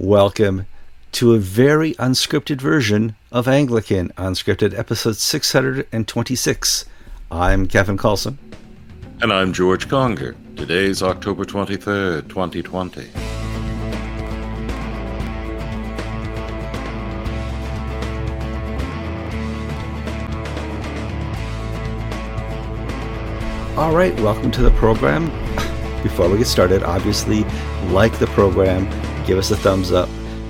Welcome to a very unscripted version of Anglican Unscripted, episode 626. I'm Kevin Kallsen. And I'm George Conger. Today's October 23rd, 2020. All right, welcome to the program. Before we get started, obviously, like the program, give us a thumbs up.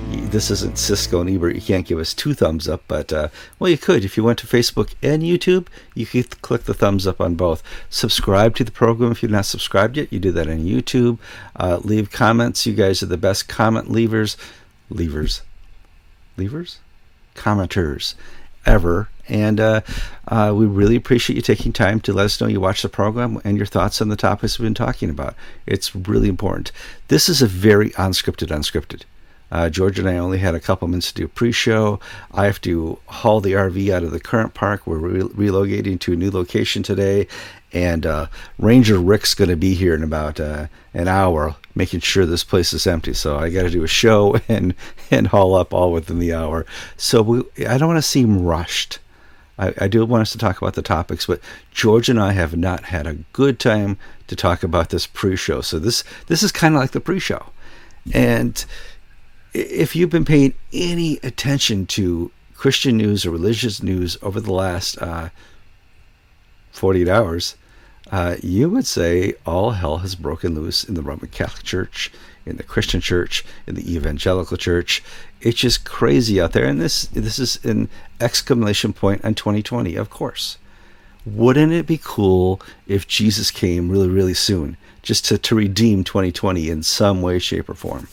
This isn't Siskel and Ebert. You can't give us two thumbs up, but uh, well, you could if you went to Facebook and YouTube. You could click the thumbs up on both. Subscribe to the program if you're not subscribed yet. You do that on YouTube. Uh, leave comments. You guys are the best comment leavers, leavers, leavers, commenters ever. And uh, uh, we really appreciate you taking time to let us know you watch the program and your thoughts on the topics we've been talking about. It's really important. This is a very unscripted, unscripted. Uh, George and I only had a couple minutes to do pre-show. I have to haul the RV out of the current park. We're re- relocating to a new location today, and uh, Ranger Rick's going to be here in about uh, an hour, making sure this place is empty. So I got to do a show and and haul up all within the hour. So we, I don't want to seem rushed. I, I do want us to talk about the topics, but George and I have not had a good time to talk about this pre-show. So this this is kind of like the pre-show, and if you've been paying any attention to Christian news or religious news over the last uh, 48 hours, uh, you would say all hell has broken loose in the Roman Catholic Church, in the Christian Church, in the Evangelical Church. It's just crazy out there, and this this is an exclamation point on 2020, of course. Wouldn't it be cool if Jesus came really, really soon, just to, to redeem 2020 in some way, shape, or form?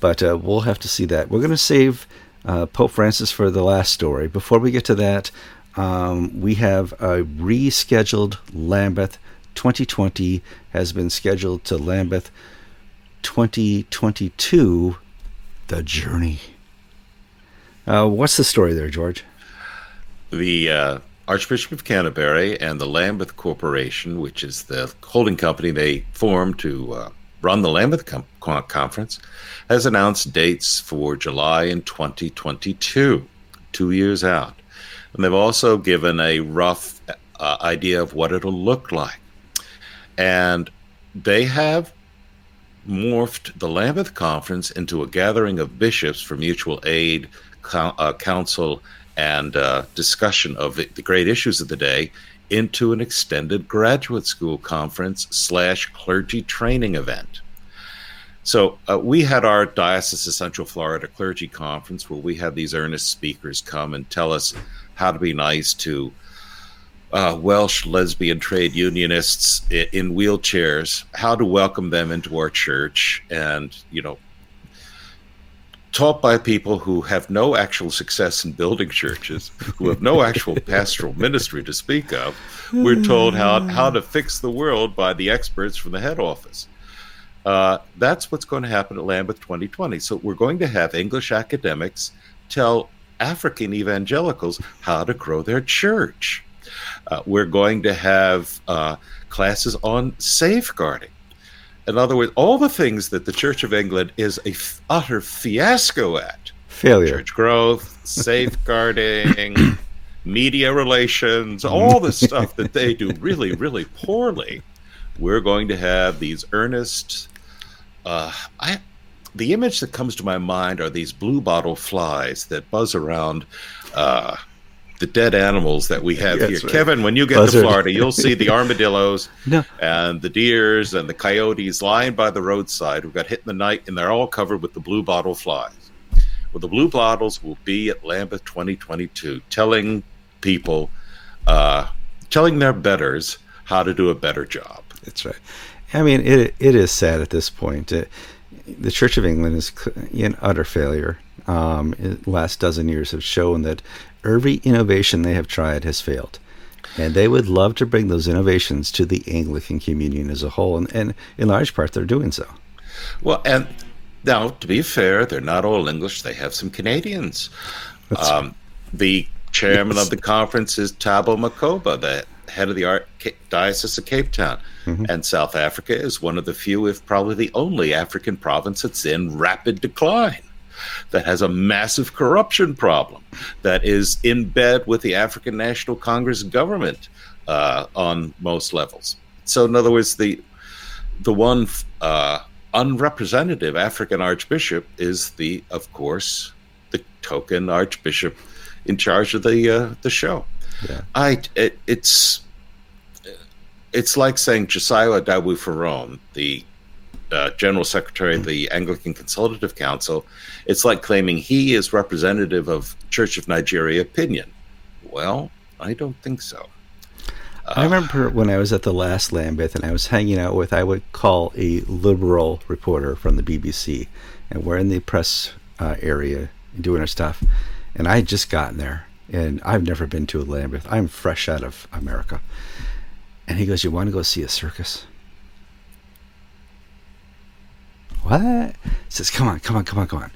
But uh, we'll have to see that. We're going to save uh, Pope Francis for the last story. Before we get to that, um, we have a rescheduled Lambeth 2020 has been scheduled to Lambeth 2022. The journey. Uh, what's the story there, George? The uh, Archbishop of Canterbury and the Lambeth Corporation, which is the holding company they formed to uh, run the Lambeth com- Conference, has announced dates for July in 2022, two years out. And they've also given a rough uh, idea of what it'll look like. And they have morphed the Lambeth Conference into a gathering of bishops for mutual aid, uh, counsel, and uh, discussion of the, the, great issues of the day into an extended graduate school conference slash clergy training event. So uh, we had our Diocese of Central Florida clergy conference where we had these earnest speakers come and tell us how to be nice to uh, Welsh lesbian trade unionists in wheelchairs, how to welcome them into our church, and you know, taught by people who have no actual success in building churches, who have no actual pastoral ministry to speak of. We're told how how to fix the world by the experts from the head office. Uh, that's what's going to happen at Lambeth 2020. So we're going to have English academics tell African evangelicals how to grow their church. Uh, we're going to have uh, classes on safeguarding. In other words, all the things that the Church of England is a f- utter fiasco at failure, church growth, safeguarding, media relations, all the stuff that they do really, really poorly. We're going to have these earnest uh, I the image that comes to my mind are these blue bottle flies that buzz around uh, the dead animals that we have here. Right. Kevin, when you get Buzzard. to Florida, you'll see the armadillos no. and the deers and the coyotes lying by the roadside who got hit in the night, and they're all covered with the blue bottle flies. Well, the blue bottles will be at Lambeth 2022, telling people, uh, telling their betters how to do a better job. That's right. I mean, it it is sad at this point. It, the Church of England is in utter failure. Um, last dozen years have shown that every innovation they have tried has failed. And they would love to bring those innovations to the Anglican communion as a whole. And, and in large part, they're doing so. Well, and now, to be fair, they're not all English. They have some Canadians. Um, the chairman yes. of the conference is Thabo Makgoba, the head of the Archdiocese of Cape Town. Mm-hmm. And South Africa is one of the few, if probably the only African province that's in rapid decline. That has a massive corruption problem, that is in bed with the African National Congress government uh, on most levels. So, in other words, the the one uh, unrepresentative African archbishop is the, of course, the token archbishop in charge of the uh, the show. Yeah. I it, it's it's like saying Josiah Idowu-Fearon, the uh, General Secretary of the Anglican Consultative Council, it's like claiming he is representative of Church of Nigeria opinion. Well, I don't think so. Uh, I remember when I was at the last Lambeth and I was hanging out with, I would call a liberal reporter from the BBC, and we're in the press uh, area doing our stuff. And I had just gotten there, and I've never been to a Lambeth. I'm fresh out of America. And he goes, You want to go see a circus? What? Says, come on, come on, come on, come on.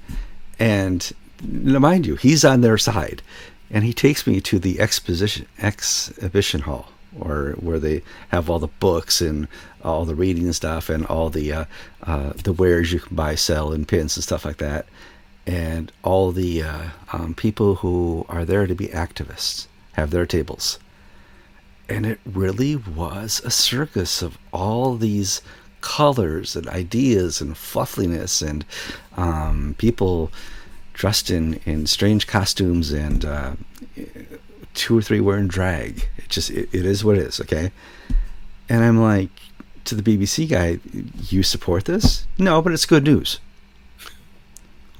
And mind you, he's on their side. And he takes me to the exposition exhibition hall, or where they have all the books and all the reading stuff and all the uh, uh, the wares you can buy, sell, and pins and stuff like that, and all the uh, um, people who are there to be activists have their tables. And it really was a circus of all these colors and ideas and fluffiness and um, people dressed in, in strange costumes and uh, two or three wearing drag. It just it, it is what it is, okay? And I'm like to the BBC guy, you support this? No, but it's good news.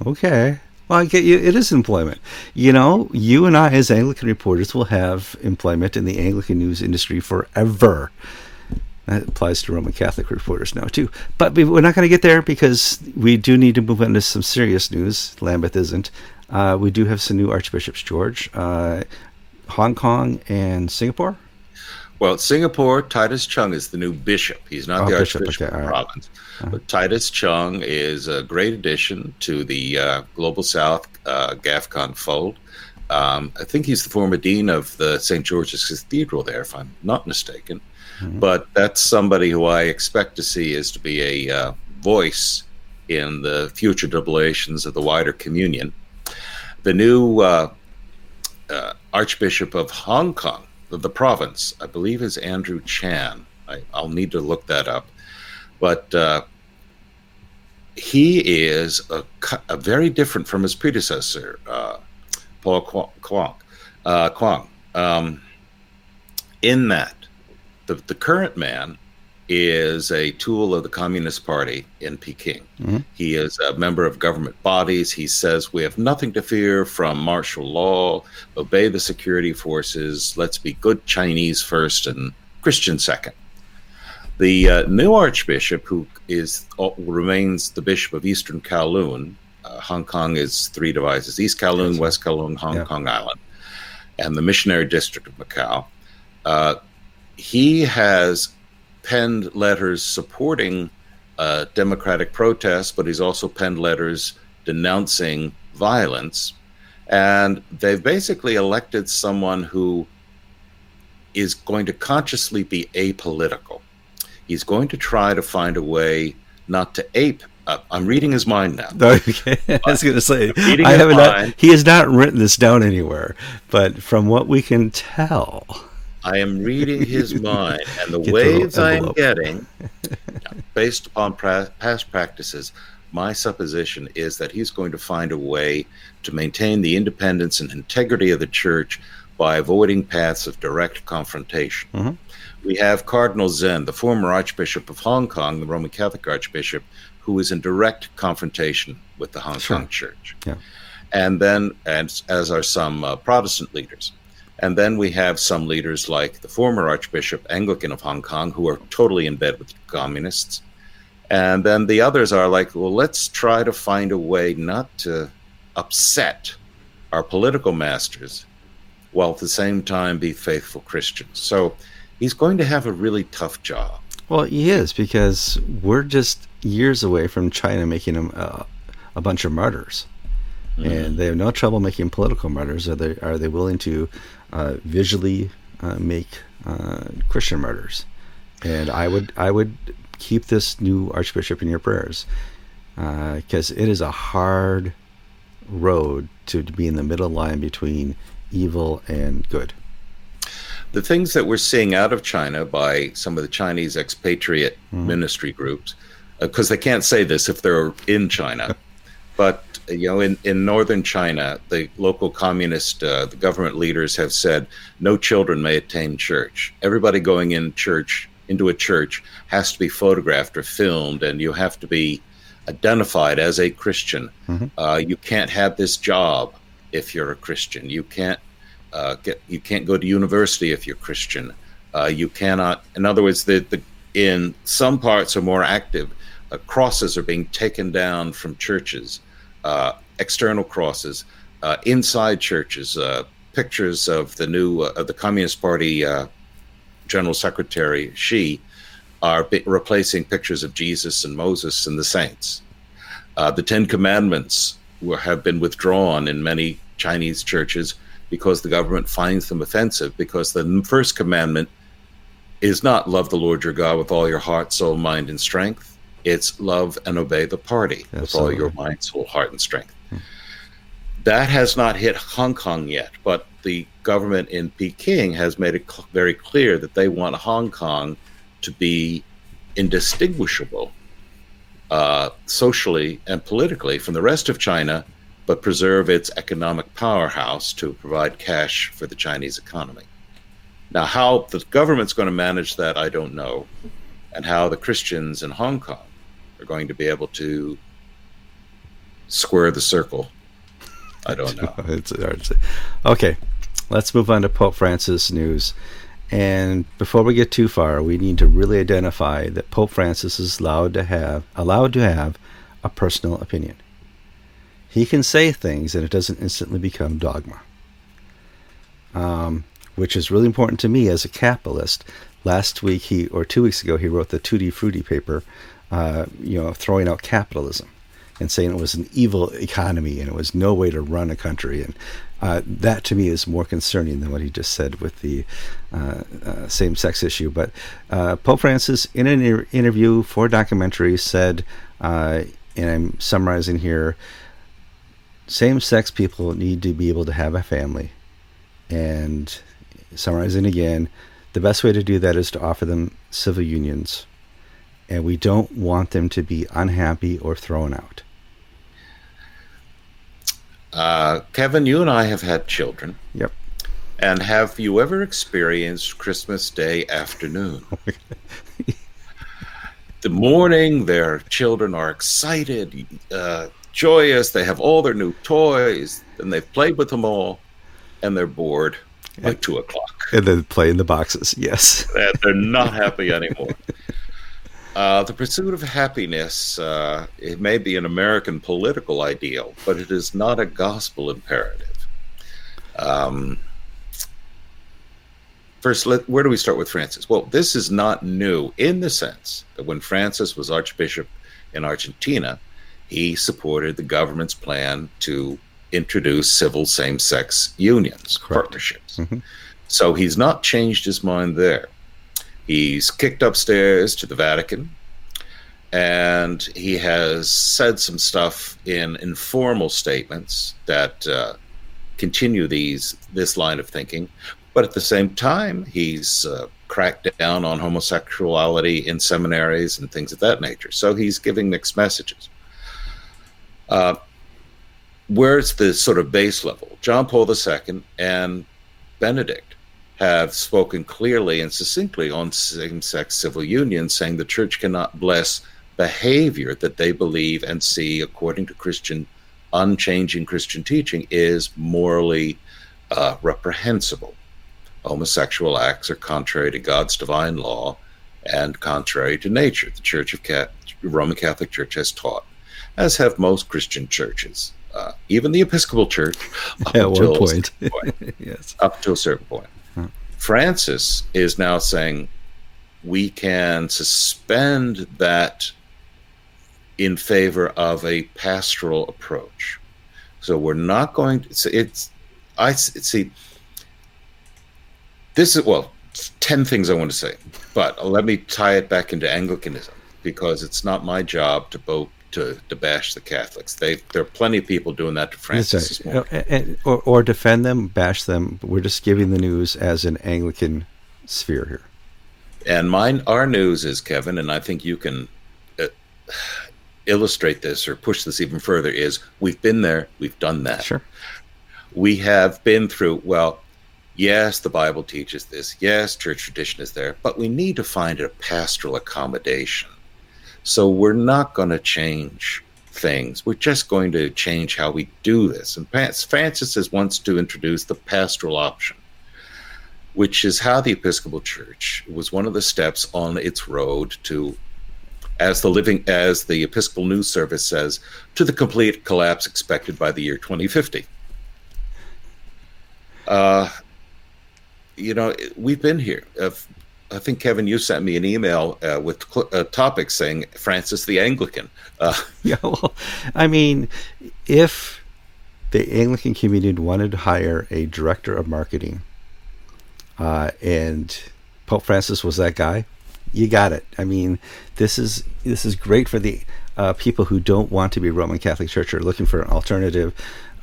Okay. Well, I get you. It is employment. You know, you and I, as Anglican reporters, will have employment in the Anglican news industry forever. That applies to Roman Catholic reporters now too. But we're not going to get there because we do need to move into some serious news. Lambeth isn't. Uh, we do have some new archbishops, George. Uh, Hong Kong and Singapore. Well, Singapore, Titus Chung is the new bishop. He's not oh, the bishop, archbishop okay, of the right. province. Uh-huh. But Titus Chung is a great addition to the uh, Global South uh, GAFCON fold. Um, I think he's the former dean of the St. George's Cathedral there, if I'm not mistaken. Mm-hmm. But that's somebody who I expect to see is to be a uh, voice in the future deliberations of the wider communion. The new uh, uh, Archbishop of Hong Kong, of the province, I believe is Andrew Chan. I, will need to look that up. But uh, he is a, a, very different from his predecessor, uh, Paul Kwok. Uh, Kwong, um, in that the, the current man is a tool of the Communist Party in Peking. Mm-hmm. He is a member of government bodies. He says we have nothing to fear from martial law, obey the security forces, let's be good Chinese first and Christian second. The uh, new archbishop, who is uh, remains the bishop of Eastern Kowloon, uh, Hong Kong is three divisions: East Kowloon, West Kowloon, Hong yeah. Kong Island, and the missionary district of Macau. He has penned letters supporting uh, democratic protests, but he's also penned letters denouncing violence. And they've basically elected someone who is going to consciously be apolitical. He's going to try to find a way not to ape. Uh, I'm reading his mind now. Okay, I was going to say I haven't. Not, he has not written this down anywhere, but from what we can tell, I am reading his mind, and the Get waves the I am getting, based upon pra- past practices, my supposition is that he's going to find a way to maintain the independence and integrity of the church by avoiding paths of direct confrontation. Mm-hmm. We have Cardinal Zen, the former Archbishop of Hong Kong, the Roman Catholic Archbishop, who is in direct confrontation with the Hong sure. Kong Church. Yeah. And then, as, as are some uh, Protestant leaders. And then we have some leaders like the former Archbishop Anglican of Hong Kong who are totally in bed with the communists. And then the others are like, well, let's try to find a way not to upset our political masters while at the same time be faithful Christians. So he's going to have a really tough job. Well, he is because we're just years away from China making him uh, a bunch of martyrs. Mm-hmm. And they have no trouble making political martyrs. Are they, are they willing to uh, visually uh, make uh, Christian martyrs. And I would I would keep this new archbishop in your prayers because uh, it is a hard road to, be in the middle line between evil and good? The things that we're seeing out of China by some of the Chinese expatriate mm. ministry groups, because uh, they can't say this if they're in China, but you know, in, in northern China, the local communist, uh, the government leaders have said no children may attend church. Everybody going in church into a church has to be photographed or filmed, and you have to be identified as a Christian. Mm-hmm. Uh, you can't have this job if you're a Christian. You can't uh, get you can't go to university if you're Christian. Uh, you cannot. In other words, the, the in some parts are more active. Uh, crosses are being taken down from churches, uh, external crosses uh, inside churches. pictures of the new of the Communist Party General Secretary Xi are replacing pictures of Jesus and Moses and the saints. Uh, the Ten Commandments were, have been withdrawn in many Chinese churches because the government finds them offensive. Because the first commandment is not love the Lord your God with all your heart, soul, mind, and strength. It's love and obey the party Absolutely. with all your mind, soul, heart, and strength. Hmm. That has not hit Hong Kong yet, but the government in Peking has made it cl- very clear that they want Hong Kong to be indistinguishable uh, socially and politically from the rest of China, but preserve its economic powerhouse to provide cash for the Chinese economy. Now, how the government's going to manage that, I don't know, and how the Christians in Hong Kong are going to be able to square the circle, I don't know. it's hard to say. Okay, let's move on to Pope Francis news. And before we get too far, we need to really identify that Pope Francis is allowed to have allowed to have a personal opinion. He can say things and it doesn't instantly become dogma. Um, which is really important to me as a capitalist. Last week, he or two weeks ago, he wrote the Tutti Frutti paper, uh, you know, throwing out capitalism and saying it was an evil economy and it was no way to run a country. And uh, that to me is more concerning than what he just said with the uh, uh, same sex issue. But uh, Pope Francis, in an inter- interview for a documentary, said, uh, and I'm summarizing here same sex people need to be able to have a family. And summarizing again, the best way to do that is to offer them civil unions. And we don't want them to be unhappy or thrown out. Uh, Kevin, you and I have had children. Yep. And have you ever experienced Christmas Day afternoon? the morning, their children are excited, uh, joyous. They have all their new toys, and they've played with them all, and they're bored by two o'clock. And then play in the boxes. Yes. And they're not happy anymore. Uh, the pursuit of happiness, uh, it may be an American political ideal, but it is not a gospel imperative. Um, first, let, where do we start with Francis? Well, this is not new in the sense that when Francis was Archbishop in Argentina, he supported the government's plan to introduce civil same sex unions, Correct. partnerships. Mm-hmm. So he's not changed his mind there. He's kicked upstairs to the Vatican and he has said some stuff in informal statements that uh, continue these this line of thinking. But at the same time, he's uh, cracked down on homosexuality in seminaries and things of that nature. So he's giving mixed messages. Uh, where's the sort of base level? John Paul II and Benedict have spoken clearly and succinctly on same sex civil unions, saying the church cannot bless behavior that they believe and see, according to Christian, unchanging Christian teaching, is morally uh, reprehensible. Homosexual acts are contrary to God's divine law and contrary to nature. The Church of Cat- Roman Catholic Church has taught, as have most Christian churches, uh, even the Episcopal Church. At one point, point yes, up to a certain point. Francis is now saying we can suspend that in favor of a pastoral approach. So we're not going to. It's, it's I see. This is well, ten things I want to say, but let me tie it back into Anglicanism because it's not my job to both to, to bash the Catholics. They there are plenty of people doing that to Francis. Right. And, or, or defend them, bash them. We're just giving the news as an Anglican sphere here. And mine, our news is Kevin, and I think you can uh, illustrate this or push this even further. Is we've been there, we've done that. Sure. We have been through. Well, yes, the Bible teaches this. Yes, church tradition is there, but we need to find a pastoral accommodation so we're not going to change things. We're just going to change how we do this. And Francis wants to introduce the pastoral option, which is how the Episcopal Church was one of the steps on its road to, as the living, as the Episcopal News Service says, to the complete collapse expected by the year 2050. Uh, you know, we've been here. Uh, I think Kevin, you sent me an email uh, with cl- uh, topics saying Francis the Anglican. Uh, yeah, well, I mean, if the Anglican community wanted to hire a director of marketing, uh, and Pope Francis was that guy, you got it. I mean, this is this is great for the uh, people who don't want to be Roman Catholic Church or looking for an alternative,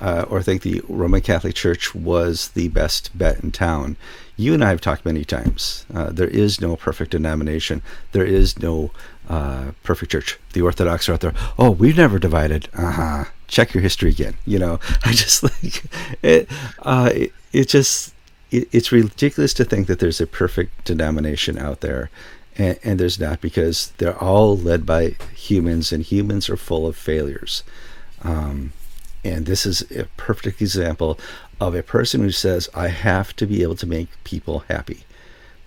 uh, or think the Roman Catholic Church was the best bet in town you and I have talked many times. Uh, there is no perfect denomination. There is no uh, perfect church. The Orthodox are out there. Oh, we've never divided. Uh huh. Check your history again. You know, I just like it. Uh, it, it just it, it's ridiculous to think that there's a perfect denomination out there, and, and there's not because they're all led by humans, and humans are full of failures. Um, and this is a perfect example of a person who says, I have to be able to make people happy.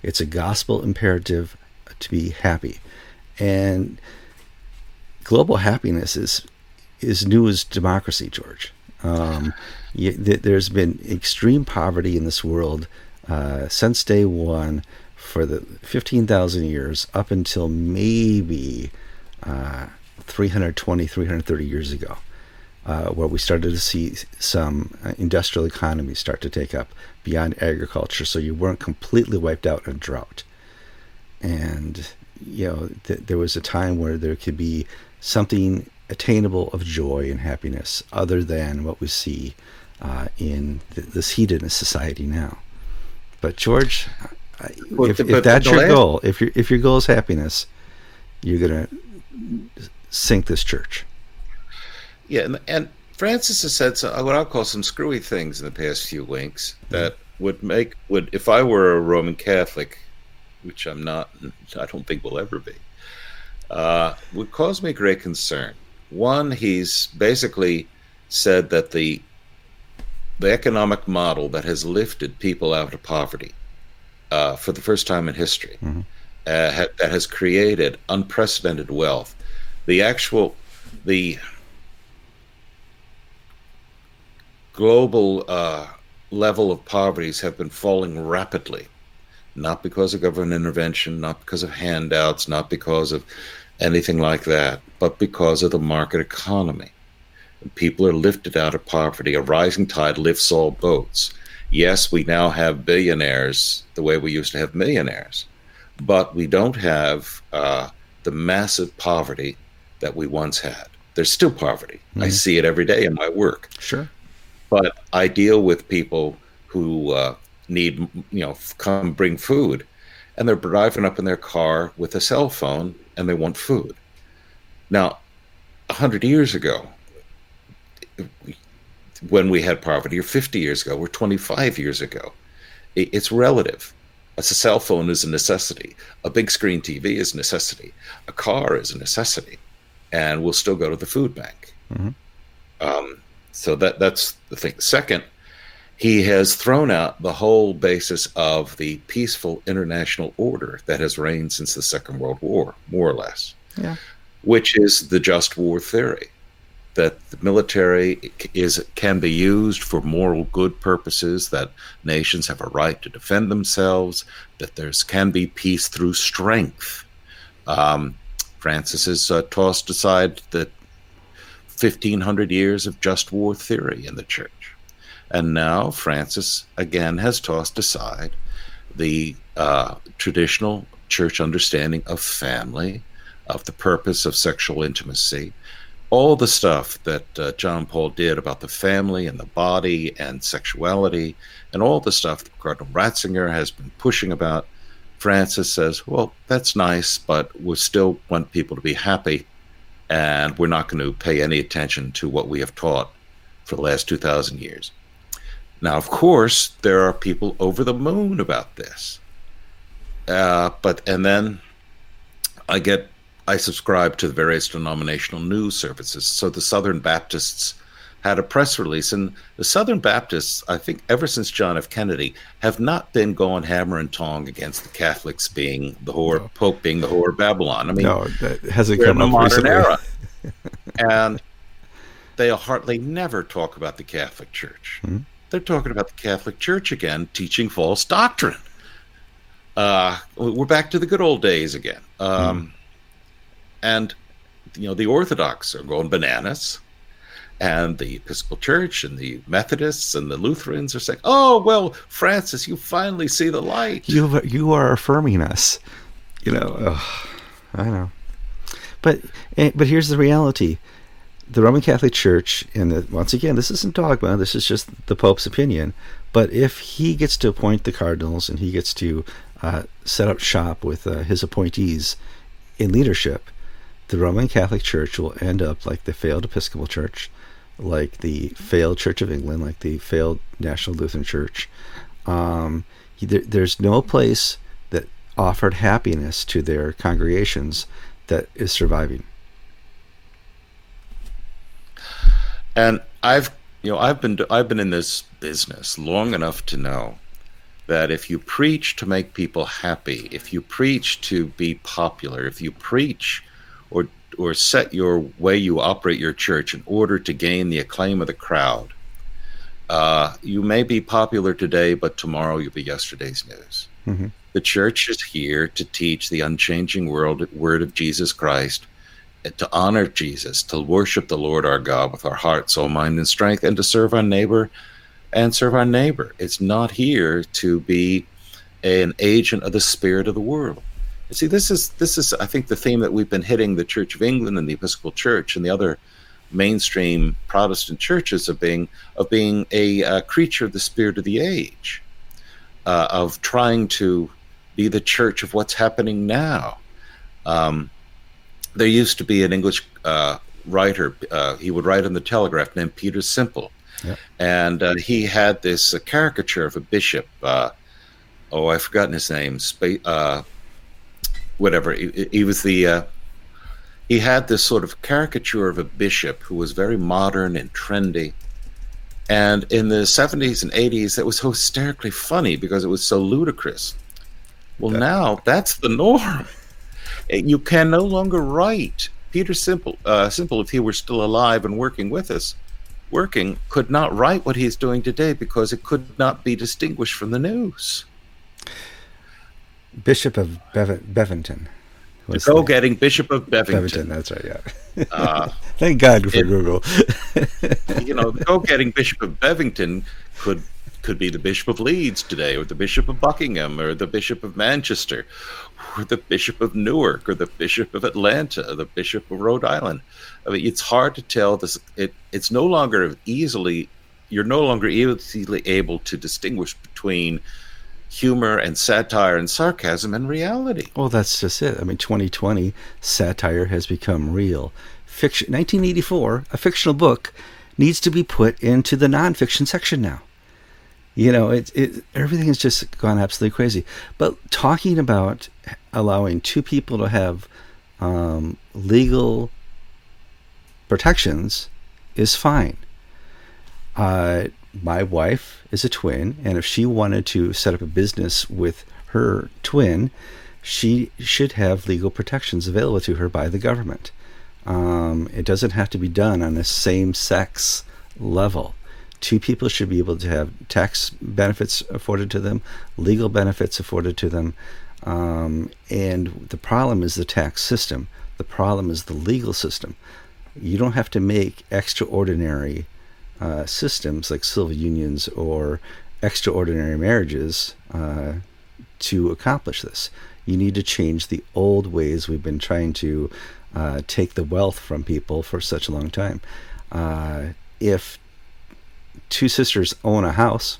It's a gospel imperative to be happy. And global happiness is is new as democracy, George. Um, there's been extreme poverty in this world uh, since day one for the 15,000 years up until maybe uh, 320, 330 years ago uh, where we started to see some uh, industrial economies start to take up beyond agriculture. So you weren't completely wiped out in drought. And, you know, th- there was a time where there could be something attainable of joy and happiness other than what we see uh, in th- this hedonist society now. But, George, well, if, if that's your goal, if, your if your goal is happiness, you're going to sink this church. Yeah, and, and Francis has said some, what I'll call some screwy things in the past few weeks that would make would if I were a Roman Catholic, which I'm not, I don't think will ever be, uh, would cause me great concern. One, he's basically said that the the economic model that has lifted people out of poverty uh, for the first time in history, mm-hmm. uh, ha- that has created unprecedented wealth, the actual the global uh, level of poverties have been falling rapidly, not because of government intervention, not because of handouts, not because of anything like that, but because of the market economy. People are lifted out of poverty. A rising tide lifts all boats. Yes, we now have billionaires the way we used to have millionaires, but we don't have uh, the massive poverty that we once had. There's still poverty. Mm-hmm. I see it every day in my work. Sure but I deal with people who uh, need, you know, come bring food, and they're driving up in their car with a cell phone and they want food. Now, a hundred years ago, when we had poverty, or 50 years ago, or 25 years ago, it's relative. A cell phone is a necessity. A big screen TV is a necessity. A car is a necessity, and we'll still go to the food bank. Mm-hmm. Um, so that that's the thing. Second, he has thrown out the whole basis of the peaceful international order that has reigned since the Second World War, more or less. Yeah. Which is the just war theory that the military is can be used for moral good purposes that nations have a right to defend themselves that there's can be peace through strength um, francis has uh, tossed aside that 1500 years of just war theory in the church. And now Francis again has tossed aside the uh, traditional church understanding of family, of the purpose of sexual intimacy, all the stuff that uh, John Paul did about the family and the body and sexuality and all the stuff that Cardinal Ratzinger has been pushing about, Francis says, well, that's nice, but we still want people to be happy, and we're not going to pay any attention to what we have taught for the last 2,000 years. Now, of course, there are people over the moon about this. Uh, but, and then I get I subscribe to the various denominational news services. So the Southern Baptists had a press release, and the Southern Baptists, I think, ever since John F. Kennedy, have not been going hammer and tong against the Catholics being the whore, no. Pope being the whore of Babylon. I mean, no, that hasn't come in the up modern recently. era, and they hardly never talk about the Catholic Church. Hmm? They're talking about the Catholic Church again, teaching false doctrine. Uh, we're back to the good old days again. Um, hmm and you know the Orthodox are going bananas, and the Episcopal Church and the Methodists and the Lutherans are saying, "Oh well, Francis, you finally see the light. You you are affirming us." You know, ugh, I know, but eh, but here's the reality: the Roman Catholic Church, and the, once again, this isn't dogma. This is just the Pope's opinion. But if he gets to appoint the cardinals and he gets to uh, set up shop with uh, his appointees in leadership, the Roman Catholic Church will end up like the failed Episcopal Church, like the failed Church of England, like the failed National Lutheran Church. Um, there, there's no place that offered happiness to their congregations that is surviving. And I've, you know, I've been I've been in this business long enough to know that if you preach to make people happy, if you preach to be popular, if you preach or set your way you operate your church in order to gain the acclaim of the crowd. Uh, you may be popular today, but tomorrow you'll be yesterday's news. Mm-hmm. The church is here to teach the unchanging world, word of Jesus Christ, to honor Jesus, to worship the Lord our God with our heart, soul, mind, and strength, and to serve our neighbor and serve our neighbor. It's not here to be an agent of the spirit of the world see, this is this is I think the theme that we've been hitting the Church of England and the Episcopal Church and the other mainstream Protestant churches of being of being a, a creature of the spirit of the age, uh, of trying to be the church of what's happening now. Um, there used to be an English uh, writer. Uh, he would write in the Telegraph named Peter Simple, yep. and uh, he had this uh, caricature of a bishop. Uh, oh, I've forgotten his name. Sp- whatever. He, he was the uh, he had this sort of caricature of a bishop who was very modern and trendy. And in the 70s and 80s, that was so hysterically funny because it was so ludicrous. Well, now that's the norm. You can no longer write. Peter Simple, uh, Simple, if he were still alive and working with us, working, could not write what he's doing today because it could not be distinguished from the news. Bishop of Bev- Bevindon. Go getting Bishop of Bevindon. Bevindon, that's right, yeah. Uh, Thank God for it, Google. you know, go getting Bishop of Bevindon could could be the Bishop of Leeds today, or the Bishop of Buckingham, or the Bishop of Manchester, or the Bishop of Newark, or the Bishop of Atlanta, or the Bishop of Rhode Island. I mean, it's hard to tell. This it it's no longer easily you're no longer easily able to distinguish between humor and satire and sarcasm and reality. Well, that's just it. I mean, 2020, satire has become real. Fiction, 1984, a fictional book needs to be put into the nonfiction section now. You know, it, it everything has just gone absolutely crazy. But talking about allowing two people to have um, legal protections is fine. Uh, my wife is a twin, and if she wanted to set up a business with her twin, she should have legal protections available to her by the government. Um, it doesn't have to be done on the same sex level. Two people should be able to have tax benefits afforded to them, legal benefits afforded to them. Um, and the problem is the tax system. The problem is the legal system. You don't have to make extraordinary uh, systems like civil unions or extraordinary marriages uh, to accomplish this. You need to change the old ways we've been trying to uh, take the wealth from people for such a long time. Uh, if two sisters own a house,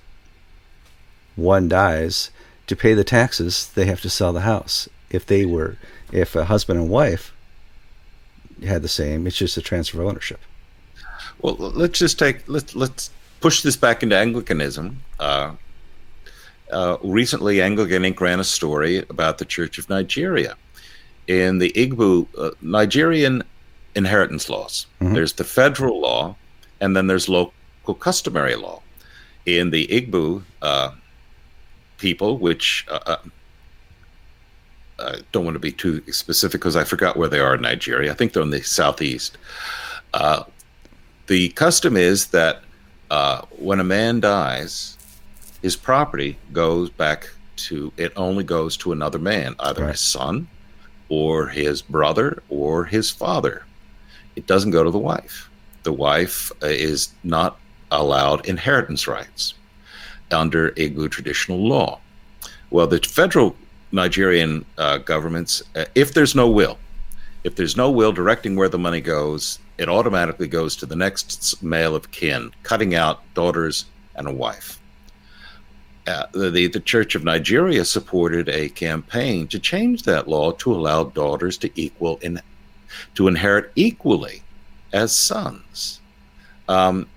one dies, to pay the taxes, they have to sell the house. If they were, if a husband and wife had the same, it's just a transfer of ownership. Well, let's just take let's let's push this back into Anglicanism. Uh, uh, recently, Anglican Ink. ran a story about the Church of Nigeria. In the Igbo uh, Nigerian inheritance laws, mm-hmm. there's the federal law, and then there's local customary law. In the Igbo uh, people, which uh, uh, I don't want to be too specific because I forgot where they are in Nigeria. I think they're in the southeast. Uh, the custom is that uh, when a man dies, his property goes back to it only goes to another man, either right. his son or his brother or his father. It doesn't go to the wife. The wife uh, is not allowed inheritance rights under Igbo traditional law. Well, the federal Nigerian uh, governments, uh, if there's no will, if there's no will directing where the money goes, it automatically goes to the next male of kin, cutting out daughters and a wife. Uh, the, the Church of Nigeria supported a campaign to change that law to allow daughters to equal in to inherit equally as sons, um,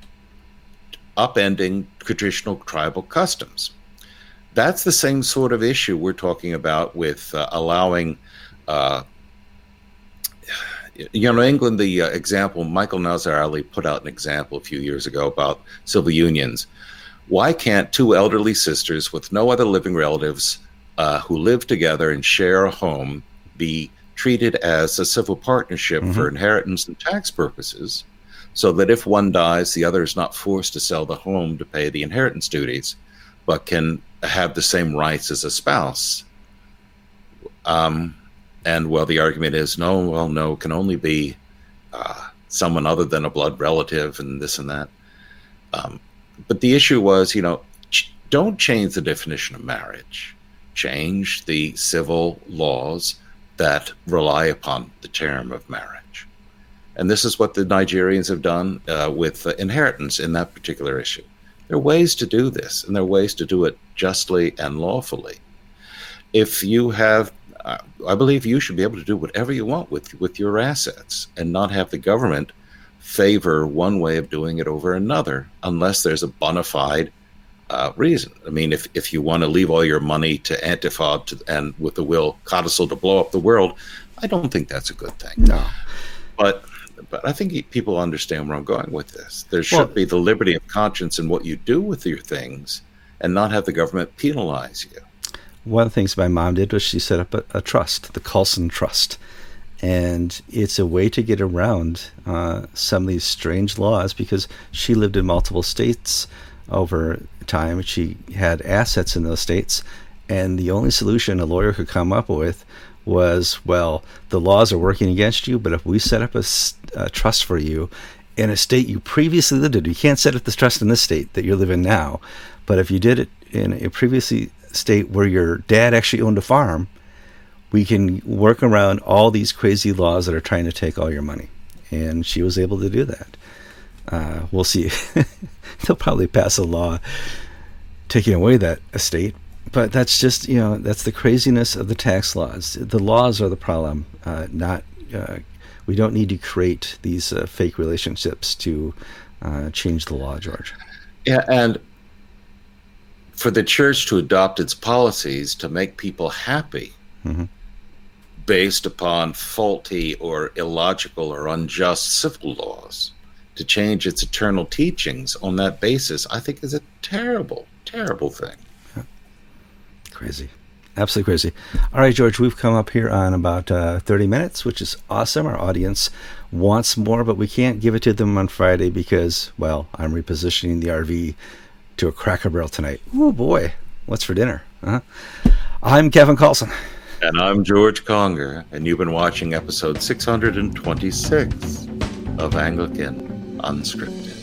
upending traditional tribal customs. That's the same sort of issue we're talking about with uh, allowing. Uh, you know, England, the uh, example, Michael Nazir Ali put out an example a few years ago about civil unions why can't two elderly sisters with no other living relatives uh, who live together and share a home be treated as a civil partnership mm-hmm. for inheritance and tax purposes so that if one dies, the other is not forced to sell the home to pay the inheritance duties, but can have the same rights as a spouse? Um, and well, the argument is no, well, no, can only be uh, someone other than a blood relative and this and that. Um, but the issue was, you know, ch- don't change the definition of marriage. Change the civil laws that rely upon the term of marriage. And this is what the Nigerians have done uh, with uh, inheritance in that particular issue. There are ways to do this, and there are ways to do it justly and lawfully. If you have, uh, I believe you should be able to do whatever you want with, with your assets and not have the government – favor one way of doing it over another unless there's a bona fide uh, reason. I mean, if, if you want to leave all your money to Antifa to, and with the will codicil to blow up the world, I don't think that's a good thing. No. But but I think people understand where I'm going with this. There should well, be the liberty of conscience in what you do with your things and not have the government penalize you. One of the things my mom did was she set up a, a trust, the Colson Trust and it's a way to get around uh, some of these strange laws because she lived in multiple states over time. She had assets in those states, and the only solution a lawyer could come up with was, well, the laws are working against you, but if we set up a, a trust for you in a state you previously lived in, you can't set up this trust in this state that you live in now, but if you did it in a previously state where your dad actually owned a farm, we can work around all these crazy laws that are trying to take all your money. And she was able to do that. Uh, we'll see. They'll probably pass a law taking away that estate. But that's just, you know, that's the craziness of the tax laws. The laws are the problem, uh, not, uh, we don't need to create these uh, fake relationships to uh, change the law, George. Yeah, and for the church to adopt its policies to make people happy. Mm-hmm based upon faulty or illogical or unjust civil laws to change its eternal teachings on that basis, I think is a terrible, terrible thing. Yeah. Crazy. Absolutely crazy. All right, George, we've come up here on about uh, 30 minutes, which is awesome. Our audience wants more, but we can't give it to them on Friday because, well, I'm repositioning the RV to a Cracker Barrel tonight. Oh, boy. What's for dinner? Huh? I'm Kevin Kallsen. And I'm George Conger, and you've been watching episode 626 of Anglican Unscripted.